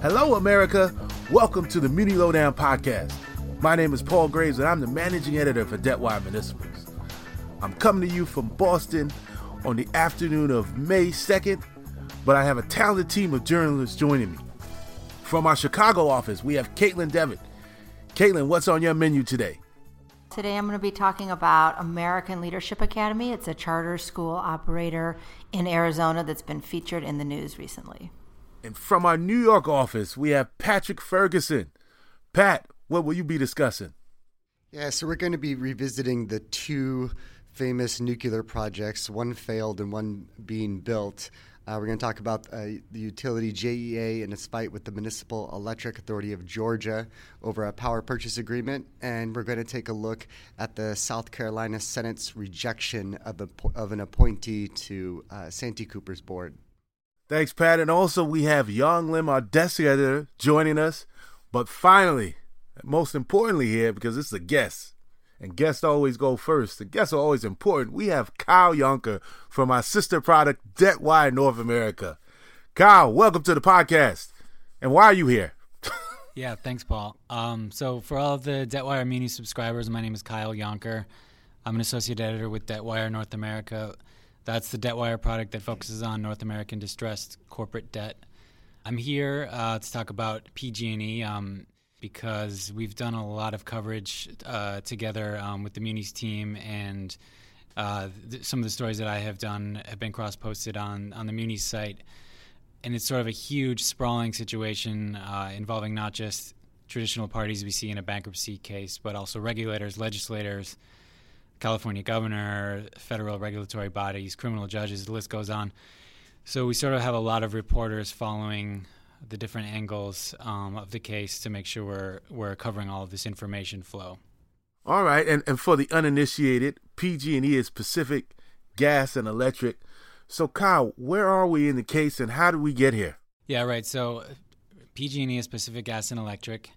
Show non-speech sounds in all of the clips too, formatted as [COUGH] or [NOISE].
Hello, America. Welcome to the Muni Lowdown Podcast. My name is Paul Graves, and I'm the managing editor for Debtwire Municipals. I'm coming to you from Boston on the afternoon of May 2nd, but I have a talented team of journalists joining me. From our Chicago office, we have Caitlin Devitt. Caitlin, what's on your menu today? Today I'm going to be talking about American Leadership Academy. It's a charter school operator in Arizona that's been featured in the news recently. And from our New York office, we have Patrick Ferguson. Pat, what will you be discussing? Yeah, so we're going to be revisiting the two famous nuclear projects, one failed and one being built. Uh, we're going to talk about uh, the utility JEA and its fight with the Municipal Electric Authority of Georgia over a power purchase agreement. And we're going to take a look at the South Carolina Senate's rejection of, a, of an appointee to uh, Santee Cooper's board. Thanks, Pat. And also, we have Young Lim, our desk editor, joining us. But finally, most importantly here, because this is a guest, and guests always go first. The guests are always important. We have Kyle Yonker from our sister product, Debtwire North America. Kyle, welcome to the podcast. And why are you here? [LAUGHS] yeah, thanks, Paul. Um, so, for all the Debtwire Muni subscribers, my name is Kyle Yonker. I'm an associate editor with Debtwire North America. That's the Debtwire product that focuses on North American distressed corporate debt. I'm here uh, to talk about PG&E um, because we've done a lot of coverage uh, together um, with the Munis team, and uh, th- some of the stories that I have done have been cross-posted on on the Munis site. And it's sort of a huge, sprawling situation uh, involving not just traditional parties we see in a bankruptcy case, but also regulators, legislators, California governor, federal regulatory bodies, criminal judges, the list goes on. So we sort of have a lot of reporters following the different angles um, of the case to make sure we're we're covering all of this information flow. All right, and, and for the uninitiated, PG&E is Pacific Gas and Electric. So Kyle, where are we in the case, and how did we get here? Yeah, right. So PG&E is Pacific Gas and Electric.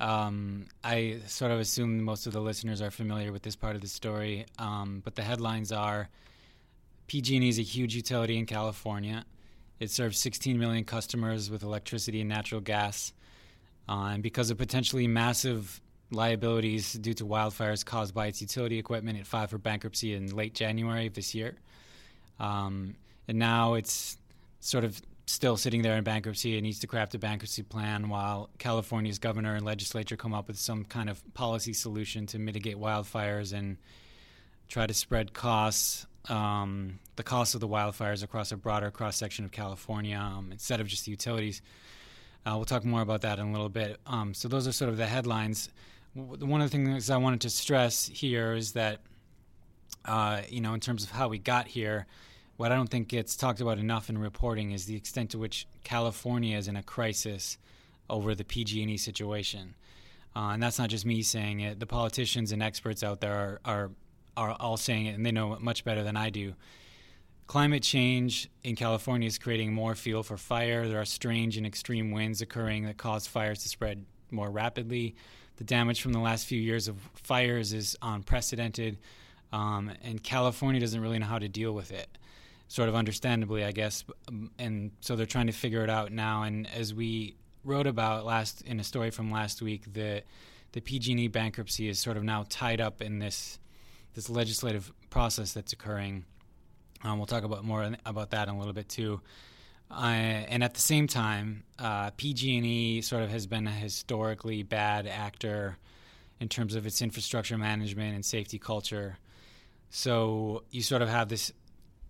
Um, I sort of assume most of the listeners are familiar with this part of the story, um, but the headlines are PG&E is a huge utility in California. It serves 16 million customers with electricity and natural gas. Uh, and because of potentially massive liabilities due to wildfires caused by its utility equipment, it filed for bankruptcy in late January of this year. Um, and now it's sort of still sitting there in bankruptcy. It needs to craft a bankruptcy plan while California's governor and legislature come up with some kind of policy solution to mitigate wildfires and try to spread costs, um, the costs of the wildfires across a broader cross section of California um, instead of just the utilities. Uh, we'll talk more about that in a little bit. Um, so those are sort of the headlines. One of the things I wanted to stress here is that, uh, you know, in terms of how we got here, what I don't think gets talked about enough in reporting is the extent to which California is in a crisis over the PG&E situation. Uh, and that's not just me saying it. The politicians and experts out there are, are are all saying it, and they know it much better than I do. Climate change in California is creating more fuel for fire. There are strange and extreme winds occurring that cause fires to spread more rapidly. The damage from the last few years of fires is unprecedented, um, and California doesn't really know how to deal with it sort of understandably, I guess. Um, and so they're trying to figure it out now. And as we wrote about last in a story from last week, the the PG&E bankruptcy is sort of now tied up in this this legislative process that's occurring. Um, we'll talk about more about that in a little bit too. Uh, and at the same time, uh, PG&E sort of has been a historically bad actor in terms of its infrastructure management and safety culture. So you sort of have this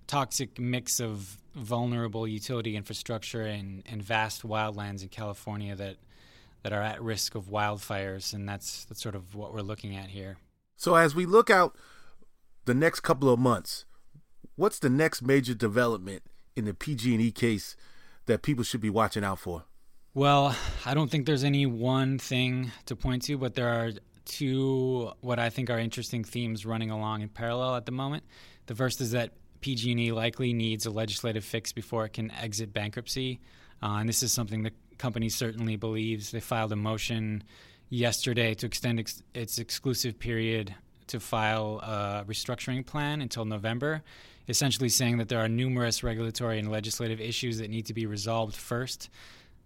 toxic mix of vulnerable utility infrastructure and, and vast wildlands in California that that are at risk of wildfires, and that's that's sort of what we're looking at here. So as we look out the next couple of months, what's the next major development in the PG&E case that people should be watching out for? Well, I don't think there's any one thing to point to, but there are two what I think are interesting themes running along in parallel at the moment. The first is that PG&E likely needs a legislative fix before it can exit bankruptcy, uh, and this is something the company certainly believes. They filed a motion yesterday to extend ex- its exclusive period to file a restructuring plan until November, essentially saying that there are numerous regulatory and legislative issues that need to be resolved first.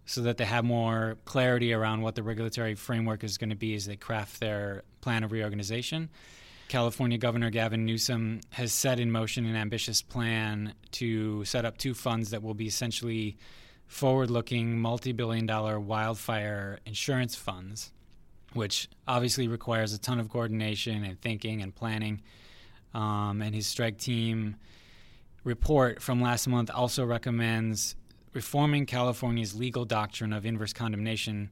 so that they have more clarity around what the regulatory framework is going to be as they craft their plan of reorganization. California Governor Gavin Newsom has set in motion an ambitious plan to set up two funds that will be essentially forward looking, multi billion dollar wildfire insurance funds, which obviously requires a ton of coordination and thinking and planning. Um, and his strike team report from last month also recommends reforming California's legal doctrine of inverse condemnation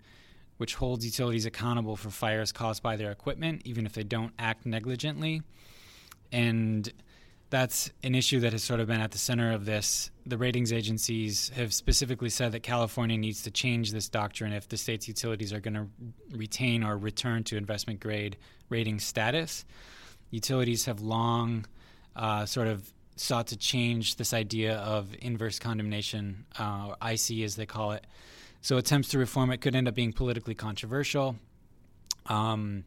which holds utilities accountable for fires caused by their equipment, even if they don't act negligently. And that's an issue that has sort of been at the center of this. The ratings agencies have specifically said that California needs to change this doctrine if the state's utilities are going to retain or return to investment grade rating status. Utilities have long uh, sort of sought to change this idea of inverse condemnation, uh, or IC as they call it, so attempts to reform it could end up being politically controversial. Um,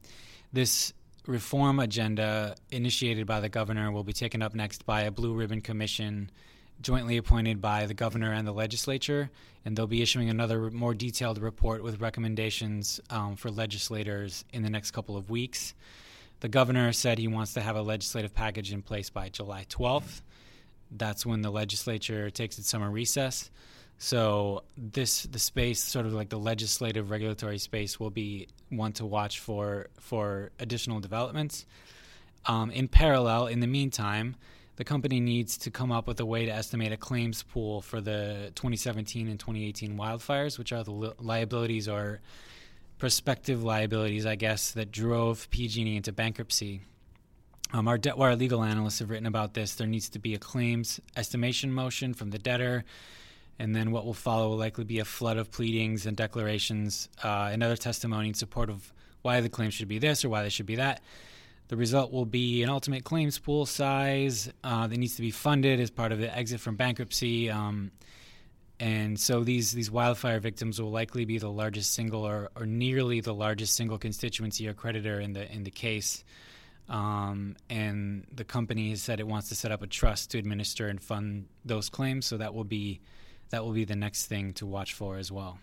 this reform agenda, initiated by the governor, will be taken up next by a blue ribbon commission jointly appointed by the governor and the legislature, and they'll be issuing another more detailed report with recommendations um, for legislators in the next couple of weeks. The governor said he wants to have a legislative package in place by July 12th. That's when the legislature takes its summer recess. So this the space, sort of like the legislative regulatory space, will be one to watch for for additional developments. Um, in parallel, in the meantime, the company needs to come up with a way to estimate a claims pool for the 2017 and 2018 wildfires, which are the li- liabilities or prospective liabilities, I guess, that drove PG&E into bankruptcy. Um, our DebtWire legal analysts have written about this. There needs to be a claims estimation motion from the debtor and then what will follow will likely be a flood of pleadings and declarations uh, and other testimony in support of why the claim should be this or why they should be that. The result will be an ultimate claims pool size uh, that needs to be funded as part of the exit from bankruptcy. Um, and so these these wildfire victims will likely be the largest single or, or nearly the largest single constituency or creditor in the in the case. Um, and the company has said it wants to set up a trust to administer and fund those claims. So that will be that will be the next thing to watch for as well.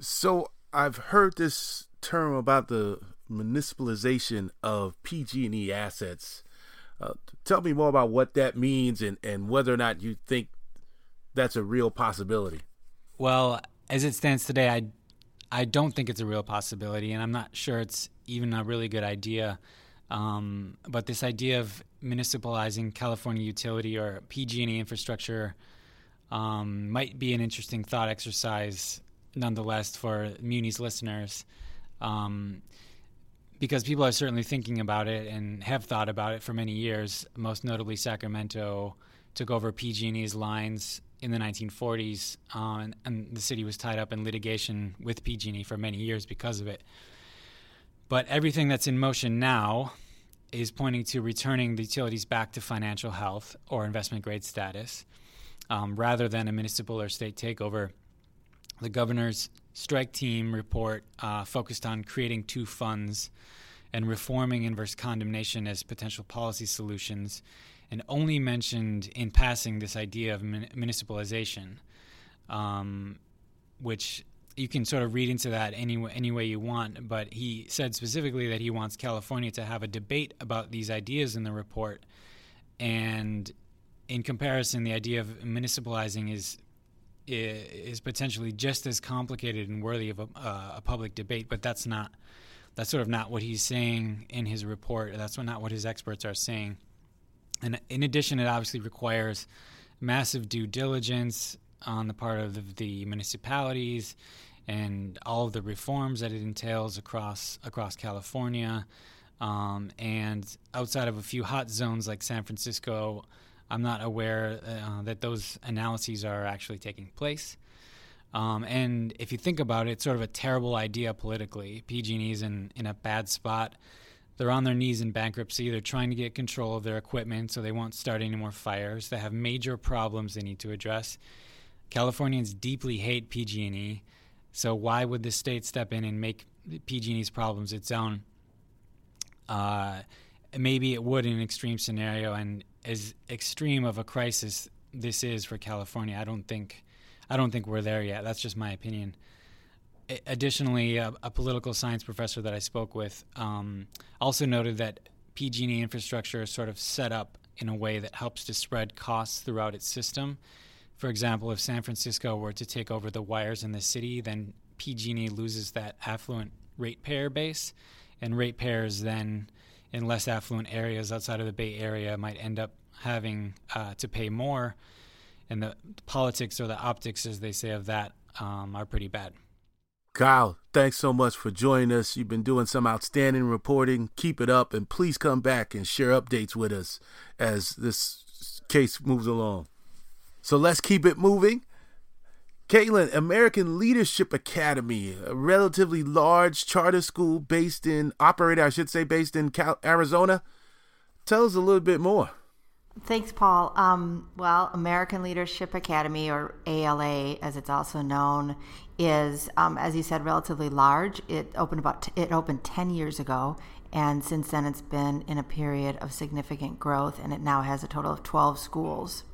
So I've heard this term about the municipalization of PG&E assets. Uh, tell me more about what that means and, and whether or not you think that's a real possibility. Well, as it stands today, I I don't think it's a real possibility, and I'm not sure it's even a really good idea. Um, but this idea of municipalizing California utility or PG&E infrastructure um, might be an interesting thought exercise nonetheless for Muni's listeners. Um, because people are certainly thinking about it and have thought about it for many years. Most notably, Sacramento took over PG&E's lines in the 1940s, uh, and, and, the city was tied up in litigation with PG&E for many years because of it. But everything that's in motion now is pointing to returning the utilities back to financial health or investment grade status um, rather than a municipal or state takeover. The governor's strike team report uh, focused on creating two funds and reforming inverse condemnation as potential policy solutions, and only mentioned in passing this idea of mun- municipalization, um, which you can sort of read into that any, any way you want. But he said specifically that he wants California to have a debate about these ideas in the report and in comparison, the idea of municipalizing is is potentially just as complicated and worthy of a, uh, a, public debate, but that's not that's sort of not what he's saying in his report. That's not what his experts are saying. And in addition, it obviously requires massive due diligence on the part of the, the municipalities and all of the reforms that it entails across across California. Um, and outside of a few hot zones like San Francisco, I'm not aware uh, that those analyses are actually taking place. Um, and if you think about it, it's sort of a terrible idea politically. PG&E is in, in a bad spot. They're on their knees in bankruptcy. They're trying to get control of their equipment so they won't start any more fires. They have major problems they need to address. Californians deeply hate PG&E. So why would the state step in and make PG&E's problems its own? Uh, maybe it would in an extreme scenario, and as extreme of a crisis this is for California, I don't think I don't think we're there yet. That's just my opinion. Additionally, a, a political science professor that I spoke with um, also noted that PG&E infrastructure is sort of set up in a way that helps to spread costs throughout its system. For example, if San Francisco were to take over the wires in the city, then PG&E loses that affluent ratepayer base, and ratepayers then in less affluent areas outside of the Bay Area might end up having uh, to pay more, and the politics or the optics, as they say, of that um, are pretty bad. Kyle, thanks so much for joining us. You've been doing some outstanding reporting. Keep it up, and please come back and share updates with us as this case moves along. So let's keep it moving. Caitlin, American Leadership Academy, a relatively large charter school based in, operator, I should say, based in Cal- Arizona. Tell us a little bit more. Thanks, Paul. Um, well, American Leadership Academy, or ALA as it's also known, is, um, as you said, relatively large. It opened about t- it opened ten years ago, and since then it's been in a period of significant growth, and it now has a total of twelve schools.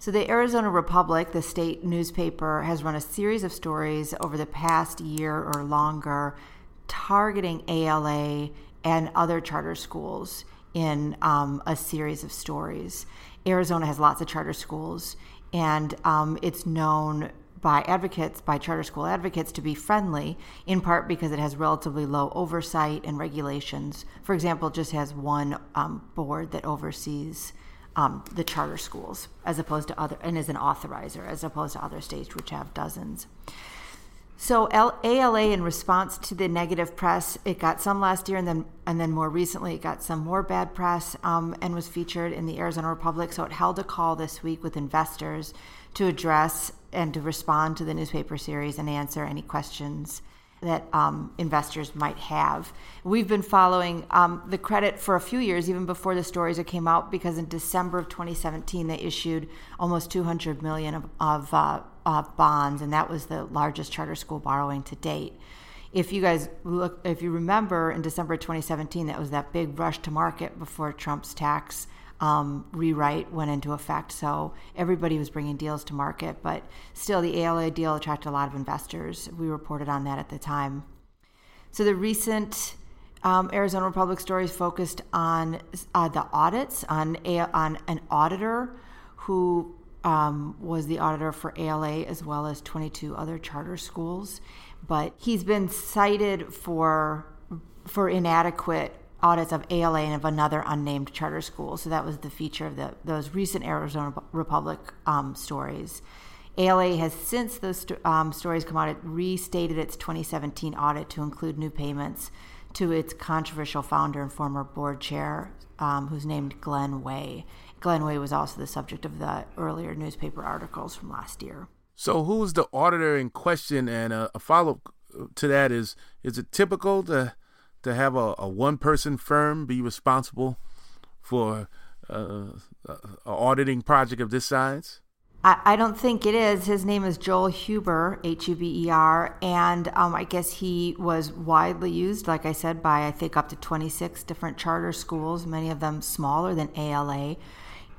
So, the Arizona Republic, the state newspaper, has run a series of stories over the past year or longer targeting ALA and other charter schools in um, a series of stories. Arizona has lots of charter schools, and um, it's known by advocates, by charter school advocates, to be friendly, in part because it has relatively low oversight and regulations. For example, just has one um, board that oversees um, the charter schools, as opposed to other, and as an authorizer, as opposed to other states which have dozens. So L- ALA, in response to the negative press, it got some last year, and then and then more recently, it got some more bad press, um, and was featured in the Arizona Republic. So it held a call this week with investors to address and to respond to the newspaper series and answer any questions that um, investors might have. We've been following um, the credit for a few years, even before the stories came out, because in December of 2017 they issued almost 200 million of, of uh, bonds, and that was the largest charter school borrowing to date. If you guys look, if you remember, in December 2017, that was that big rush to market before Trump's tax um, rewrite went into effect. So everybody was bringing deals to market, but still, the ALA deal attracted a lot of investors. We reported on that at the time. So the recent um, Arizona Republic stories focused on uh, the audits on a, on an auditor who um, was the auditor for ALA as well as 22 other charter schools, but he's been cited for for inadequate audits of ALA and of another unnamed charter school. So that was the feature of the, those recent Arizona Republic um, stories. ALA has since those um, stories come out, it restated its 2017 audit to include new payments to its controversial founder and former board chair, um, who's named Glenn Way. Glenn Way was also the subject of the earlier newspaper articles from last year. So, who's the auditor in question? And a, a follow up to that is: is it typical to to have a, a one person firm be responsible for uh, an auditing project of this size? I, I don't think it is. His name is Joel Huber, H U B E R, and um, I guess he was widely used, like I said, by I think up to 26 different charter schools, many of them smaller than ALA.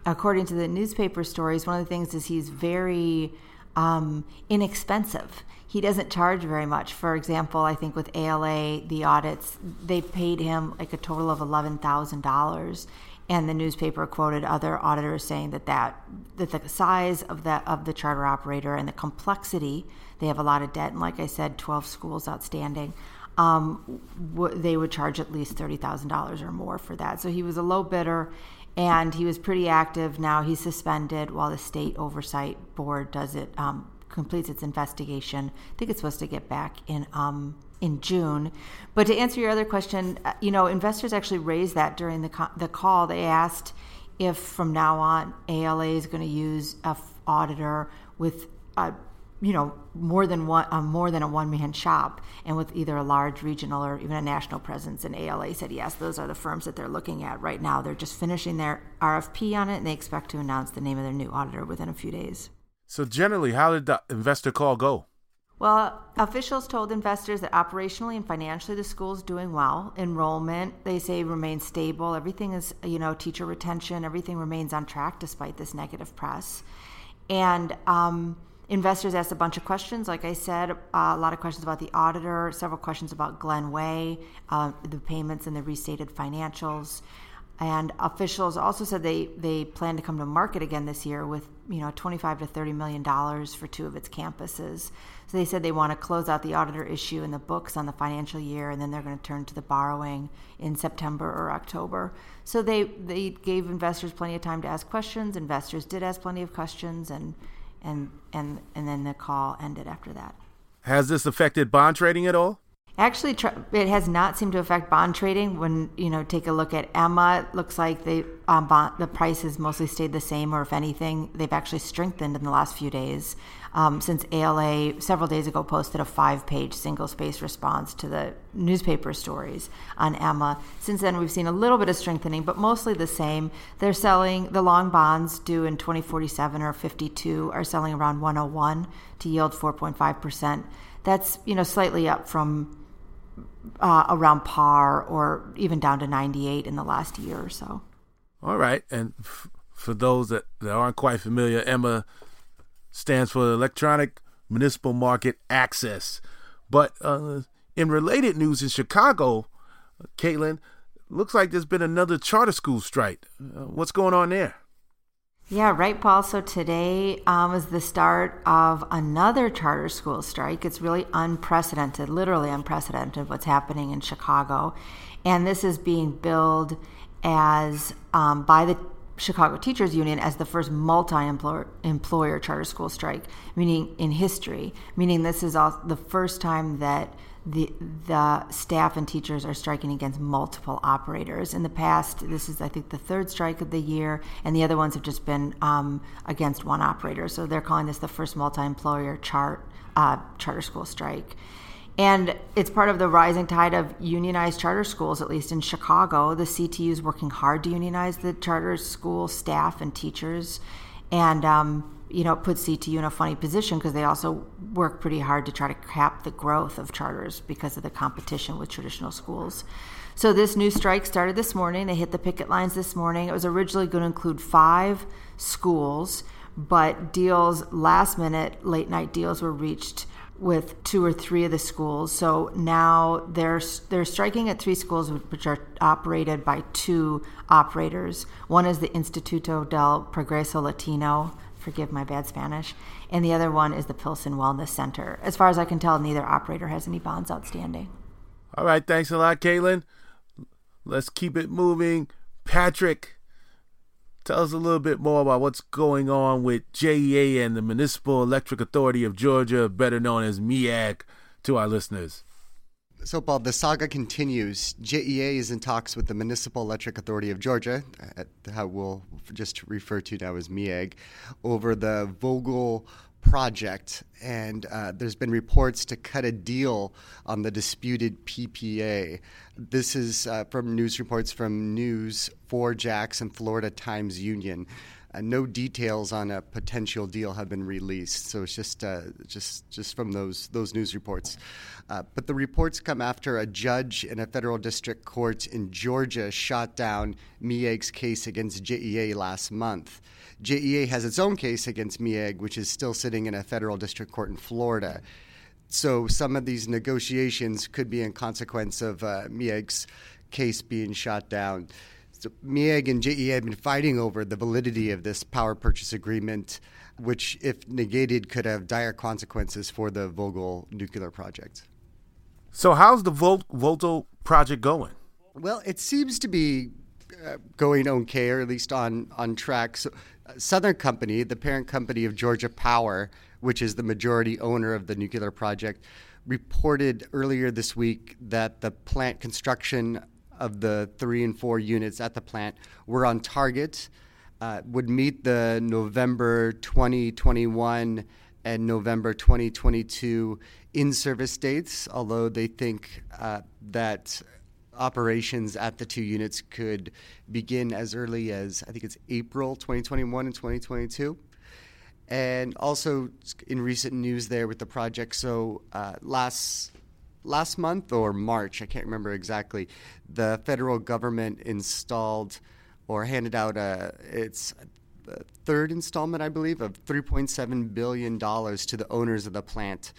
According to the newspaper stories, one of the things is he's very um, inexpensive he doesn't charge very much. For example, I think with ALA, the audits, they paid him like a total of $11,000. And the newspaper quoted other auditors saying that, that that the size of that of the charter operator and the complexity, they have a lot of debt, and like I said, 12 schools outstanding. Um, w- they would charge at least $30,000 or more for that. So he was a low bidder and he was pretty active. Now he's suspended while the state oversight board does it um, completes its investigation. I think it's supposed to get back in um, in June. But to answer your other question, uh, you know, investors actually raised that during the co- the call. They asked if from now on ALA is going to use a f- auditor with a you know more than one uh, more than a one man shop and with either a large regional or even a national presence and ALA said yes those are the firms that they're looking at right now they're just finishing their RFP on it and they expect to announce the name of their new auditor within a few days so, generally, how did the investor call go? Well, officials told investors that operationally and financially the school is doing well. Enrollment, they say, remains stable. Everything is, you know, teacher retention, everything remains on track despite this negative press. And um, investors asked a bunch of questions. Like I said, uh, a lot of questions about the auditor, several questions about Glenn Way, uh, the payments and the restated financials. And officials also said they, they plan to come to market again this year with you know 25 to 30 million dollars for two of its campuses. So they said they want to close out the auditor issue in the books on the financial year, and then they're going to turn to the borrowing in September or October. So they they gave investors plenty of time to ask questions. Investors did ask plenty of questions, and and and and then the call ended after that. Has this affected bond trading at all? Actually, it has not seemed to affect bond trading. When you know, take a look at Emma, it looks like they um, bond, the price has mostly stayed the same, or if anything, they've actually strengthened in the last few days. Um, since ALA several days ago posted a five-page single-space response to the newspaper stories on Emma. Since then, we've seen a little bit of strengthening, but mostly the same. They're selling the long bonds due in 2047 or 52 are selling around 101 to yield 4.5 percent. That's you know slightly up from uh, around par or even down to 98 in the last year or so. All right. And f- for those that, that aren't quite familiar, Emma stands for Electronic Municipal Market Access. But uh, in related news in Chicago, Caitlin, looks like there's been another charter school strike. Uh, what's going on there? Yeah, right, Paul. So today um, is the start of another charter school strike. It's really unprecedented, literally unprecedented, what's happening in Chicago. And this is being billed as um, by the Chicago Teachers Union as the first multi-employer charter school strike, meaning in history. Meaning this is the first time that the the staff and teachers are striking against multiple operators. In the past, this is I think the third strike of the year, and the other ones have just been um, against one operator. So they're calling this the first multi-employer chart uh, charter school strike. And it's part of the rising tide of unionized charter schools, at least in Chicago. The CTU is working hard to unionize the charter school staff and teachers. And um, you know, it puts CTU in a funny position because they also work pretty hard to try to cap the growth of charters because of the competition with traditional schools. So this new strike started this morning. They hit the picket lines this morning. It was originally going to include five schools, but deals last minute, late night deals were reached with two or three of the schools. So now they're they're striking at three schools which are operated by two operators. One is the Instituto del Progreso Latino forgive my bad Spanish, and the other one is the Pilsen Wellness Center. As far as I can tell, neither operator has any bonds outstanding. All right, thanks a lot, Caitlin. Let's keep it moving. Patrick, tell us a little bit more about what's going on with JEA and the Municipal Electric Authority of Georgia, better known as MEAG, to our listeners. So, Paul, the saga continues. JEA is in talks with the Municipal Electric Authority of Georgia, how we'll just refer to now as MEAG, over the Vogtle project. And uh, there's been reports to cut a deal on the disputed PPA. This is uh, from news reports from News 4 Jackson, Florida Times Union. Uh, no details on a potential deal have been released, so it's just uh, just just from those those news reports. Uh, but the reports come after a judge in a federal district court in Georgia shot down MEAG's case against JEA last month. JEA has its own case against MEAG, which is still sitting in a federal district court in Florida. So some of these negotiations could be in consequence of uh, MEAG's case being shot down. So MEAG and JEA have been fighting over the validity of this power purchase agreement, which, if negated, could have dire consequences for the Vogtle nuclear project. So, how's the Vol- Vogtle project going? Well, it seems to be uh, going okay, or at least on on track. So, uh, Southern Company, the parent company of Georgia Power, which is the majority owner of the nuclear project, reported earlier this week that the plant construction of the three and four units at the plant were on target, uh, would meet the November 2021 and November 2022 in service dates, although they think uh, that operations at the two units could begin as early as I think it's April 2021 and 2022. And also in recent news there with the project, so uh, last last month or March, I can't remember exactly, the federal government installed or handed out a it's third installment, I believe, of $3.7 billion to the owners of the plant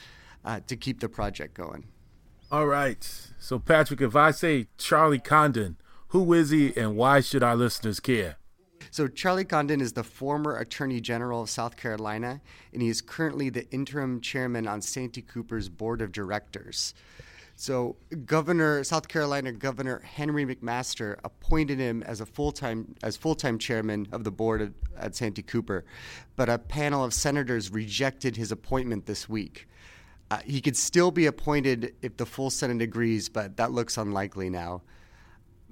uh, to keep the project going. All right. So, Patrick, if I say Charlie Condon, who is he and why should our listeners care? So, Charlie Condon is the former Attorney General of South Carolina, and he is currently the interim chairman on Santee Cooper's board of directors. So, Governor South Carolina Governor Henry McMaster appointed him as a full-time as full-time chairman of the board at Santee Cooper, but a panel of senators rejected his appointment this week. Uh, he could still be appointed if the full Senate agrees, but that looks unlikely now.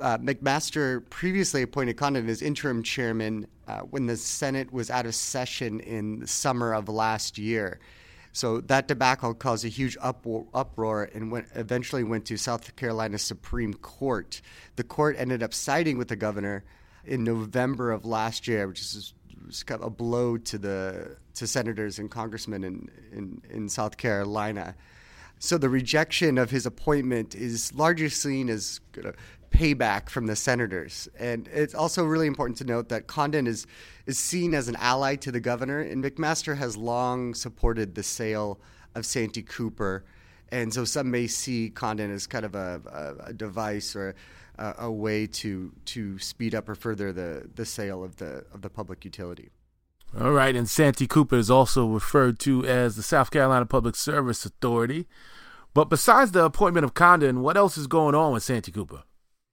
Uh, McMaster previously appointed Condon as interim chairman uh, when the Senate was out of session in the summer of last year. So that debacle caused a huge uproar and went, eventually went to South Carolina Supreme Court. The court ended up siding with the governor in November of last year, which is kind of a blow to the to senators and congressmen in, in, in South Carolina. So the rejection of his appointment is largely seen as payback from the senators. And it's also really important to note that Condon is, is seen as an ally to the governor, and McMaster has long supported the sale of Santee Cooper. And so some may see Condon as kind of a, a, a device or a, a, way to, to speed up or further the, the sale of the, of the public utility. All right, and Santee Cooper is also referred to as the South Carolina Public Service Authority. But besides the appointment of Condon, what else is going on with Santee Cooper?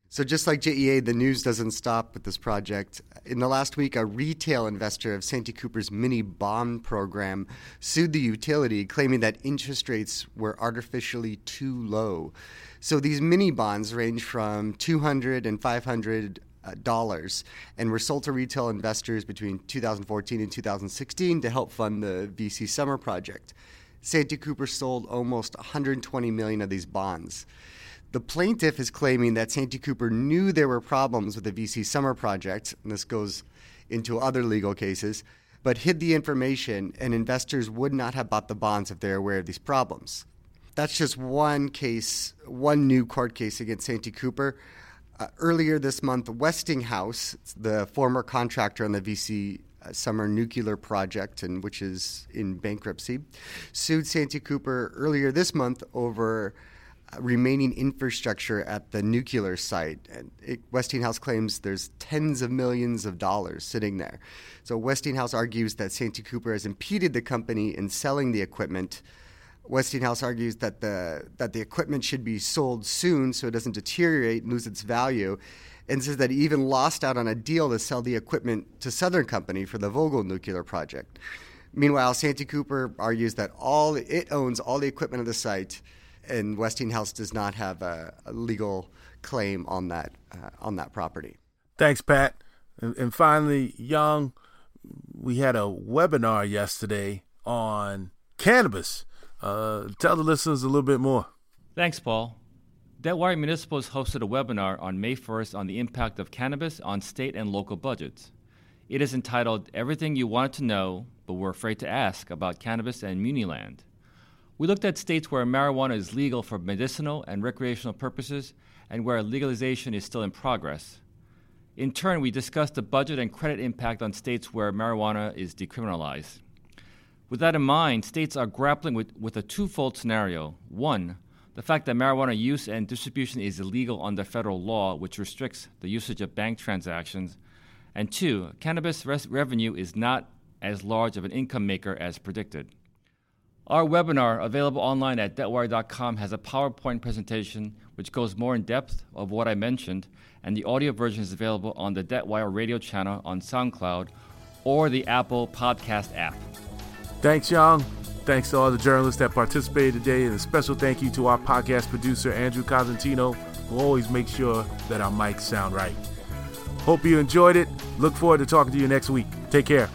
So, just like JEA, the news doesn't stop with this project. In the last week, a retail investor of Santee Cooper's mini bond program sued the utility, claiming that interest rates were artificially too low. So, these mini bonds range from 200 and 500 uh, dollars and were sold to retail investors between 2014 and 2016 to help fund the VC Summer project. Santee Cooper sold almost 120 million of these bonds. The plaintiff is claiming that Santee Cooper knew there were problems with the VC Summer project, and this goes into other legal cases, but hid the information, and investors would not have bought the bonds if they're aware of these problems. That's just one case, one new court case against Santee Cooper. Uh, earlier this month, Westinghouse, the former contractor on the VC Summer nuclear project, and which is in bankruptcy, sued Santee Cooper earlier this month over remaining infrastructure at the nuclear site. And it, Westinghouse claims there's tens of millions of dollars sitting there. So Westinghouse argues that Santee Cooper has impeded the company in selling the equipment. Westinghouse argues that the that the equipment should be sold soon so it doesn't deteriorate and lose its value, and says that it even lost out on a deal to sell the equipment to Southern Company for the Vogtle nuclear project. Meanwhile, Santee Cooper argues that all it owns all the equipment of the site and Westinghouse does not have a, a legal claim on that uh, on that property. Thanks, Pat. And, and finally, Young, we had a webinar yesterday on cannabis. Uh, tell the listeners a little bit more. Thanks, Paul. Debtwire Municipal has hosted a webinar on May 1st on the impact of cannabis on state and local budgets. It is entitled Everything You Wanted to Know But Were Afraid to Ask About Cannabis and Muniland. We looked at states where marijuana is legal for medicinal and recreational purposes and where legalization is still in progress. In turn, we discussed the budget and credit impact on states where marijuana is decriminalized. With that in mind, states are grappling with, with a twofold scenario. One, the fact that marijuana use and distribution is illegal under federal law, which restricts the usage of bank transactions. And two, cannabis res- revenue is not as large of an income maker as predicted. Our webinar, available online at debtwire.com, has a PowerPoint presentation which goes more in depth of what I mentioned, and the audio version is available on the Debtwire radio channel on SoundCloud or the Apple Podcast app. Thanks, Young. Thanks to all the journalists that participated today, and a special thank you to our podcast producer, Andrew Cosentino, who always makes sure that our mics sound right. Hope you enjoyed it. Look forward to talking to you next week. Take care.